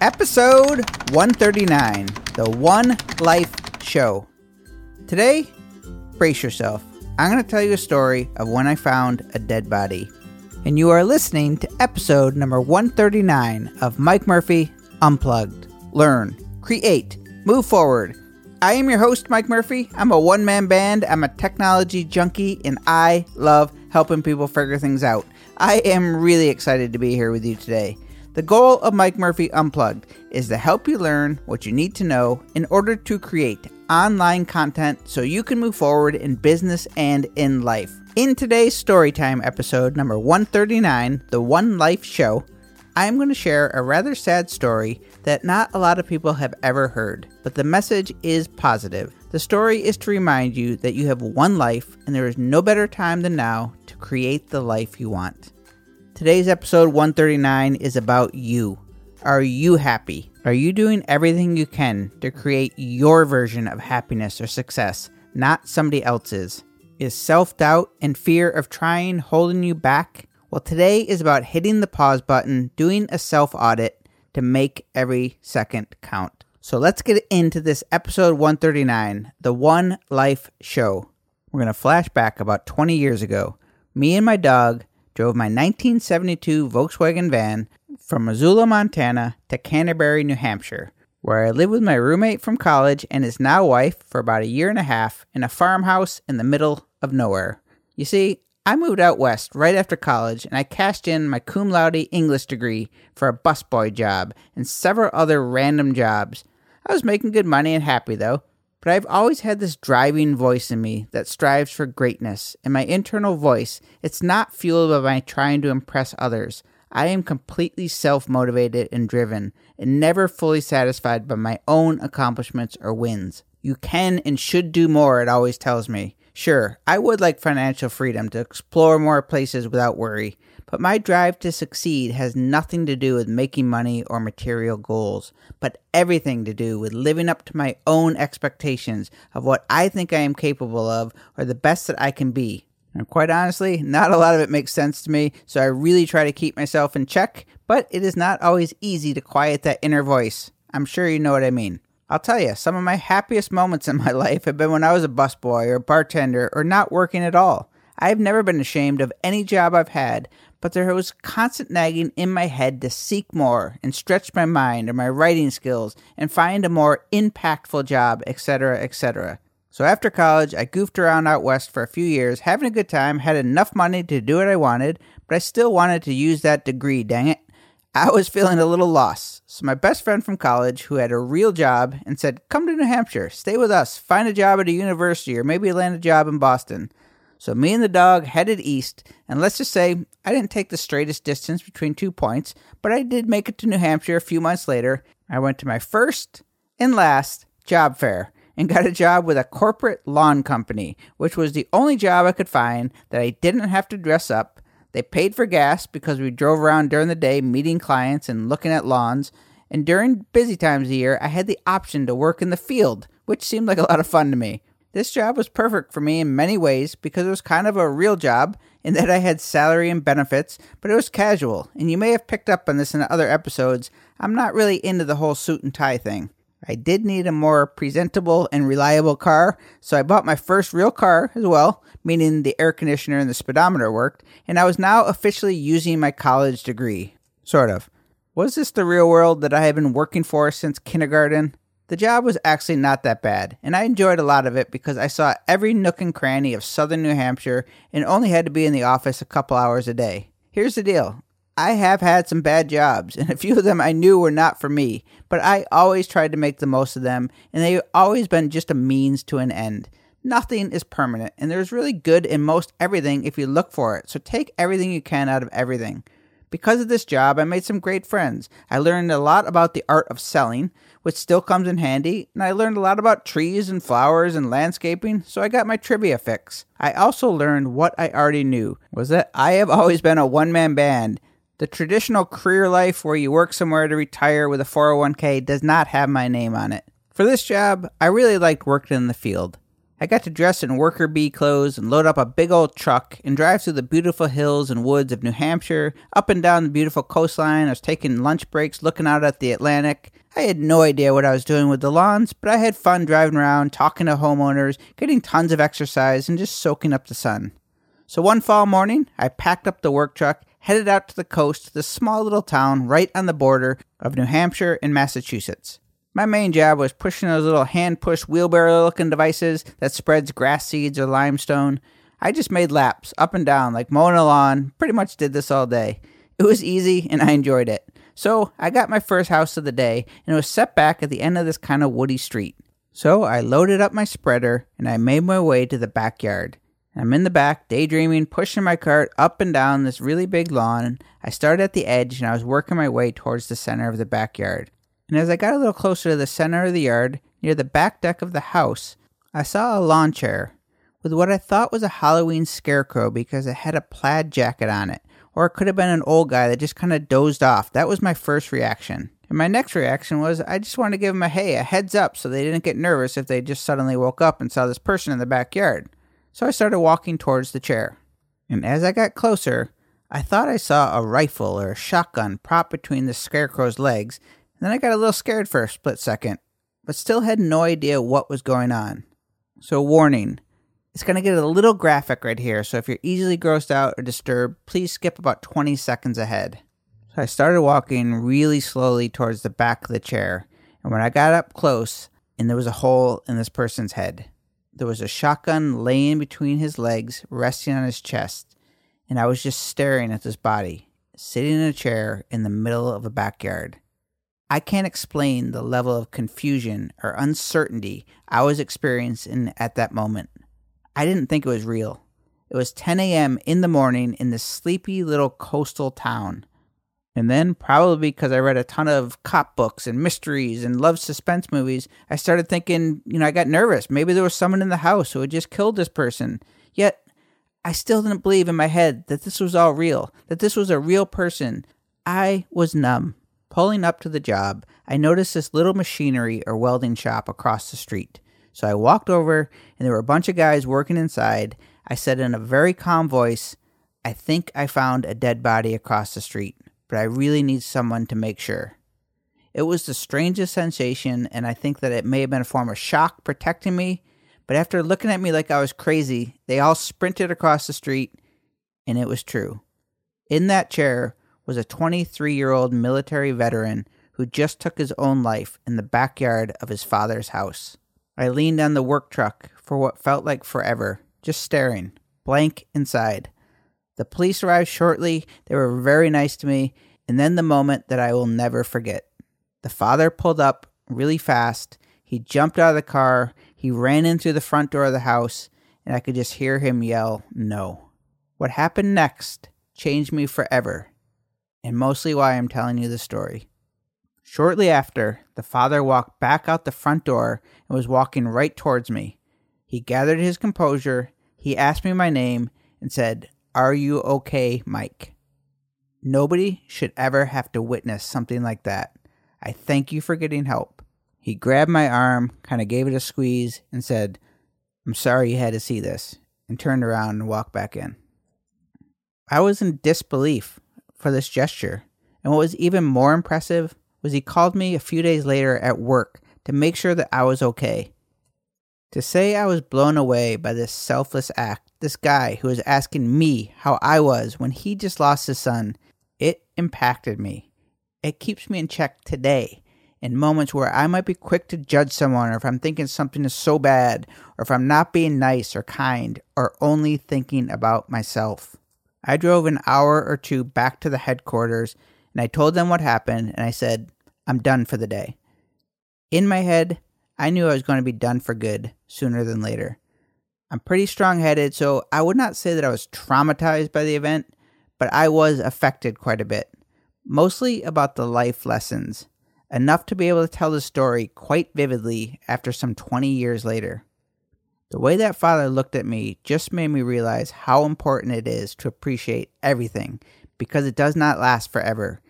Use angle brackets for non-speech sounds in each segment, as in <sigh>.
Episode 139 The One Life Show. Today, brace yourself. I'm going to tell you a story of when I found a dead body. And you are listening to episode number 139 of Mike Murphy Unplugged. Learn, create, move forward. I am your host, Mike Murphy. I'm a one man band, I'm a technology junkie, and I love helping people figure things out. I am really excited to be here with you today. The goal of Mike Murphy Unplugged is to help you learn what you need to know in order to create online content so you can move forward in business and in life. In today's Storytime episode number 139, The One Life Show, I'm going to share a rather sad story that not a lot of people have ever heard, but the message is positive. The story is to remind you that you have one life and there is no better time than now to create the life you want. Today's episode 139 is about you. Are you happy? Are you doing everything you can to create your version of happiness or success, not somebody else's? Is self doubt and fear of trying holding you back? Well, today is about hitting the pause button, doing a self audit to make every second count. So let's get into this episode 139, the One Life Show. We're going to flash back about 20 years ago. Me and my dog drove my 1972 Volkswagen van from Missoula, Montana to Canterbury, New Hampshire, where I lived with my roommate from college and his now wife for about a year and a half in a farmhouse in the middle of nowhere. You see, I moved out west right after college and I cashed in my cum laude English degree for a busboy job and several other random jobs. I was making good money and happy though, but I've always had this driving voice in me that strives for greatness. And my internal voice, it's not fueled by my trying to impress others. I am completely self motivated and driven, and never fully satisfied by my own accomplishments or wins. You can and should do more, it always tells me. Sure, I would like financial freedom to explore more places without worry, but my drive to succeed has nothing to do with making money or material goals, but everything to do with living up to my own expectations of what I think I am capable of or the best that I can be. And quite honestly, not a lot of it makes sense to me, so I really try to keep myself in check, but it is not always easy to quiet that inner voice. I'm sure you know what I mean. I'll tell you, some of my happiest moments in my <laughs> life have been when I was a busboy or a bartender or not working at all. I've never been ashamed of any job I've had, but there was constant nagging in my head to seek more and stretch my mind or my writing skills and find a more impactful job, etc., etc. So after college, I goofed around out west for a few years, having a good time, had enough money to do what I wanted, but I still wanted to use that degree, dang it. I was feeling a little lost. So my best friend from college, who had a real job, and said, Come to New Hampshire, stay with us, find a job at a university, or maybe land a job in Boston. So me and the dog headed east, and let's just say I didn't take the straightest distance between two points, but I did make it to New Hampshire a few months later. I went to my first and last job fair and got a job with a corporate lawn company, which was the only job I could find that I didn't have to dress up. They paid for gas because we drove around during the day meeting clients and looking at lawns. And during busy times of year, I had the option to work in the field, which seemed like a lot of fun to me. This job was perfect for me in many ways because it was kind of a real job in that I had salary and benefits, but it was casual. And you may have picked up on this in other episodes. I'm not really into the whole suit and tie thing. I did need a more presentable and reliable car, so I bought my first real car as well, meaning the air conditioner and the speedometer worked, and I was now officially using my college degree. Sort of. Was this the real world that I had been working for since kindergarten? The job was actually not that bad, and I enjoyed a lot of it because I saw every nook and cranny of southern New Hampshire and only had to be in the office a couple hours a day. Here's the deal I have had some bad jobs, and a few of them I knew were not for me, but I always tried to make the most of them, and they've always been just a means to an end. Nothing is permanent, and there's really good in most everything if you look for it, so take everything you can out of everything. Because of this job, I made some great friends. I learned a lot about the art of selling, which still comes in handy, and I learned a lot about trees and flowers and landscaping, so I got my trivia fix. I also learned what I already knew was that I have always been a one man band. The traditional career life where you work somewhere to retire with a 401k does not have my name on it. For this job, I really liked working in the field. I got to dress in worker bee clothes and load up a big old truck and drive through the beautiful hills and woods of New Hampshire, up and down the beautiful coastline. I was taking lunch breaks looking out at the Atlantic. I had no idea what I was doing with the lawns, but I had fun driving around, talking to homeowners, getting tons of exercise, and just soaking up the sun. So one fall morning, I packed up the work truck, headed out to the coast this small little town right on the border of New Hampshire and Massachusetts. My main job was pushing those little hand push wheelbarrow looking devices that spreads grass seeds or limestone. I just made laps up and down like mowing a lawn, pretty much did this all day. It was easy and I enjoyed it. So I got my first house of the day and it was set back at the end of this kind of woody street. So I loaded up my spreader and I made my way to the backyard. I'm in the back, daydreaming, pushing my cart up and down this really big lawn. I started at the edge and I was working my way towards the center of the backyard and as I got a little closer to the center of the yard, near the back deck of the house, I saw a lawn chair with what I thought was a Halloween scarecrow because it had a plaid jacket on it. Or it could have been an old guy that just kind of dozed off. That was my first reaction. And my next reaction was I just wanted to give them a hey, a heads up so they didn't get nervous if they just suddenly woke up and saw this person in the backyard. So I started walking towards the chair. And as I got closer, I thought I saw a rifle or a shotgun propped between the scarecrow's legs then I got a little scared for a split second, but still had no idea what was going on. So, warning it's going to get a little graphic right here, so if you're easily grossed out or disturbed, please skip about 20 seconds ahead. So, I started walking really slowly towards the back of the chair, and when I got up close, and there was a hole in this person's head. There was a shotgun laying between his legs, resting on his chest, and I was just staring at this body, sitting in a chair in the middle of a backyard. I can't explain the level of confusion or uncertainty I was experiencing at that moment. I didn't think it was real. It was 10 a.m. in the morning in this sleepy little coastal town. And then, probably because I read a ton of cop books and mysteries and love suspense movies, I started thinking, you know, I got nervous. Maybe there was someone in the house who had just killed this person. Yet, I still didn't believe in my head that this was all real, that this was a real person. I was numb. Pulling up to the job, I noticed this little machinery or welding shop across the street. So I walked over, and there were a bunch of guys working inside. I said in a very calm voice, I think I found a dead body across the street, but I really need someone to make sure. It was the strangest sensation, and I think that it may have been a form of shock protecting me. But after looking at me like I was crazy, they all sprinted across the street, and it was true. In that chair was a 23 year old military veteran who just took his own life in the backyard of his father's house. I leaned on the work truck for what felt like forever, just staring, blank inside. The police arrived shortly. They were very nice to me. And then the moment that I will never forget. The father pulled up really fast. He jumped out of the car. He ran in through the front door of the house, and I could just hear him yell, No. What happened next changed me forever and mostly why I'm telling you the story. Shortly after, the father walked back out the front door and was walking right towards me. He gathered his composure, he asked me my name, and said, Are you okay, Mike? Nobody should ever have to witness something like that. I thank you for getting help. He grabbed my arm, kind of gave it a squeeze, and said, I'm sorry you had to see this, and turned around and walked back in. I was in disbelief for this gesture. And what was even more impressive was he called me a few days later at work to make sure that I was okay. To say I was blown away by this selfless act, this guy who was asking me how I was when he just lost his son, it impacted me. It keeps me in check today in moments where I might be quick to judge someone, or if I'm thinking something is so bad, or if I'm not being nice or kind, or only thinking about myself. I drove an hour or two back to the headquarters and I told them what happened and I said, I'm done for the day. In my head, I knew I was going to be done for good sooner than later. I'm pretty strong headed, so I would not say that I was traumatized by the event, but I was affected quite a bit. Mostly about the life lessons, enough to be able to tell the story quite vividly after some 20 years later. The way that father looked at me just made me realize how important it is to appreciate everything because it does not last forever,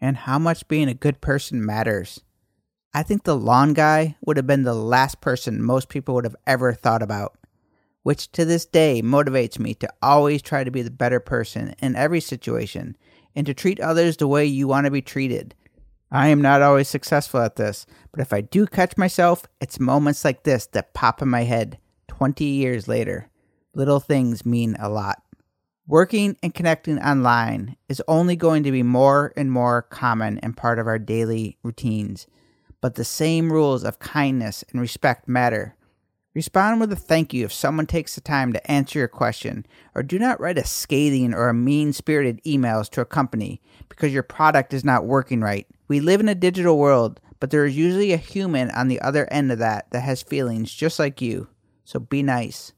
and how much being a good person matters. I think the lawn guy would have been the last person most people would have ever thought about, which to this day motivates me to always try to be the better person in every situation and to treat others the way you want to be treated. I am not always successful at this, but if I do catch myself, it's moments like this that pop in my head 20 years later. Little things mean a lot. Working and connecting online is only going to be more and more common and part of our daily routines, but the same rules of kindness and respect matter. Respond with a thank you if someone takes the time to answer your question, or do not write a scathing or a mean spirited emails to a company because your product is not working right. We live in a digital world, but there is usually a human on the other end of that that has feelings just like you. So be nice.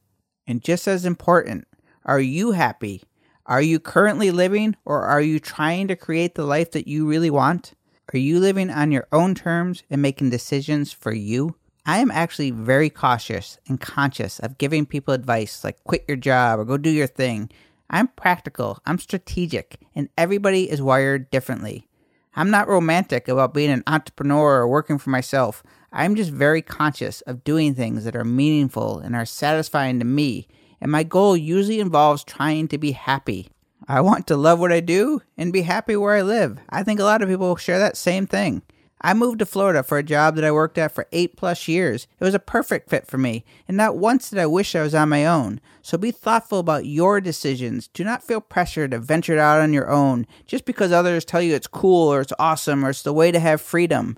And just as important, are you happy? Are you currently living or are you trying to create the life that you really want? Are you living on your own terms and making decisions for you? I am actually very cautious and conscious of giving people advice like quit your job or go do your thing. I'm practical, I'm strategic, and everybody is wired differently. I'm not romantic about being an entrepreneur or working for myself. I'm just very conscious of doing things that are meaningful and are satisfying to me, and my goal usually involves trying to be happy. I want to love what I do and be happy where I live. I think a lot of people share that same thing. I moved to Florida for a job that I worked at for eight plus years. It was a perfect fit for me, and not once did I wish I was on my own. So be thoughtful about your decisions. Do not feel pressure to venture out on your own just because others tell you it's cool or it's awesome or it's the way to have freedom.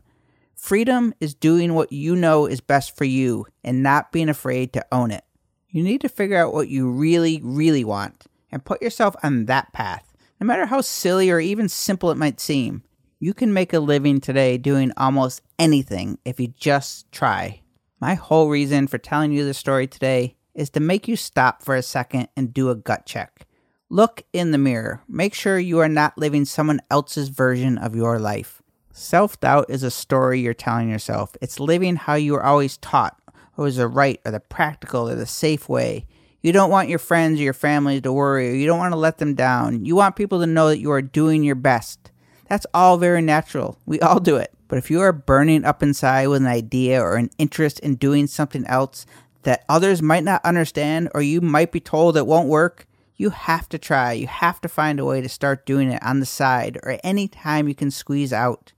Freedom is doing what you know is best for you and not being afraid to own it. You need to figure out what you really, really want and put yourself on that path, no matter how silly or even simple it might seem. You can make a living today doing almost anything if you just try. My whole reason for telling you this story today is to make you stop for a second and do a gut check. Look in the mirror. Make sure you are not living someone else's version of your life. Self doubt is a story you're telling yourself. It's living how you were always taught, or was the right, or the practical, or the safe way. You don't want your friends or your family to worry, or you don't want to let them down. You want people to know that you are doing your best. That's all very natural. We all do it. But if you are burning up inside with an idea or an interest in doing something else that others might not understand or you might be told it won't work, you have to try. You have to find a way to start doing it on the side or any time you can squeeze out.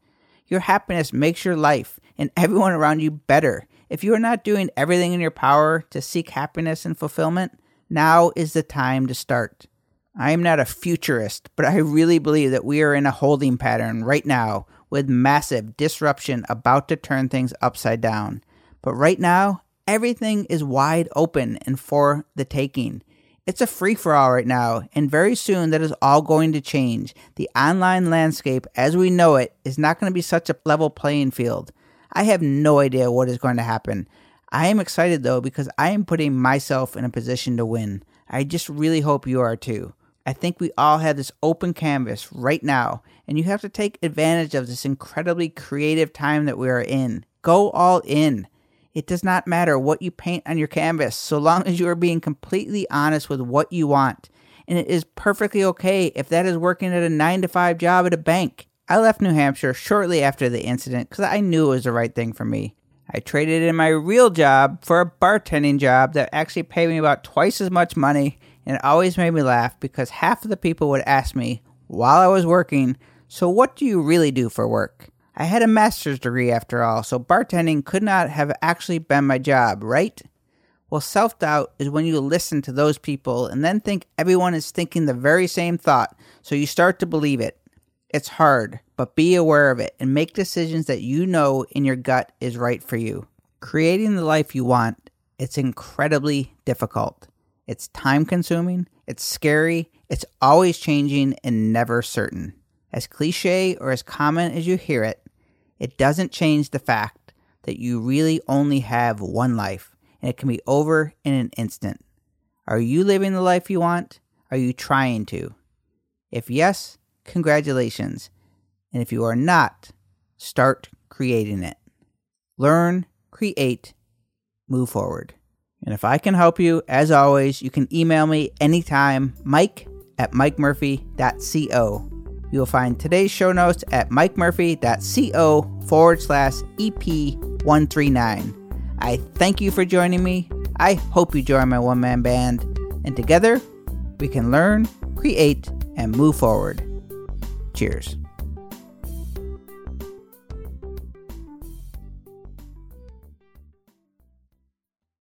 Your happiness makes your life and everyone around you better. If you are not doing everything in your power to seek happiness and fulfillment, now is the time to start. I am not a futurist, but I really believe that we are in a holding pattern right now with massive disruption about to turn things upside down. But right now, everything is wide open and for the taking. It's a free for all right now, and very soon that is all going to change. The online landscape as we know it is not going to be such a level playing field. I have no idea what is going to happen. I am excited though because I am putting myself in a position to win. I just really hope you are too. I think we all have this open canvas right now, and you have to take advantage of this incredibly creative time that we are in. Go all in. It does not matter what you paint on your canvas so long as you are being completely honest with what you want. And it is perfectly okay if that is working at a 9 to 5 job at a bank. I left New Hampshire shortly after the incident because I knew it was the right thing for me. I traded in my real job for a bartending job that actually paid me about twice as much money and it always made me laugh because half of the people would ask me while I was working, So, what do you really do for work? I had a master's degree after all, so bartending could not have actually been my job, right? Well, self doubt is when you listen to those people and then think everyone is thinking the very same thought, so you start to believe it. It's hard, but be aware of it and make decisions that you know in your gut is right for you. Creating the life you want, it's incredibly difficult. It's time consuming, it's scary, it's always changing and never certain. As cliche or as common as you hear it, it doesn't change the fact that you really only have one life and it can be over in an instant. Are you living the life you want? Are you trying to? If yes, congratulations. And if you are not, start creating it. Learn, create, move forward. And if I can help you, as always, you can email me anytime, mike at mikemurphy.co. You will find today's show notes at mikemurphy.co forward slash EP139. I thank you for joining me. I hope you join my one man band, and together we can learn, create, and move forward. Cheers.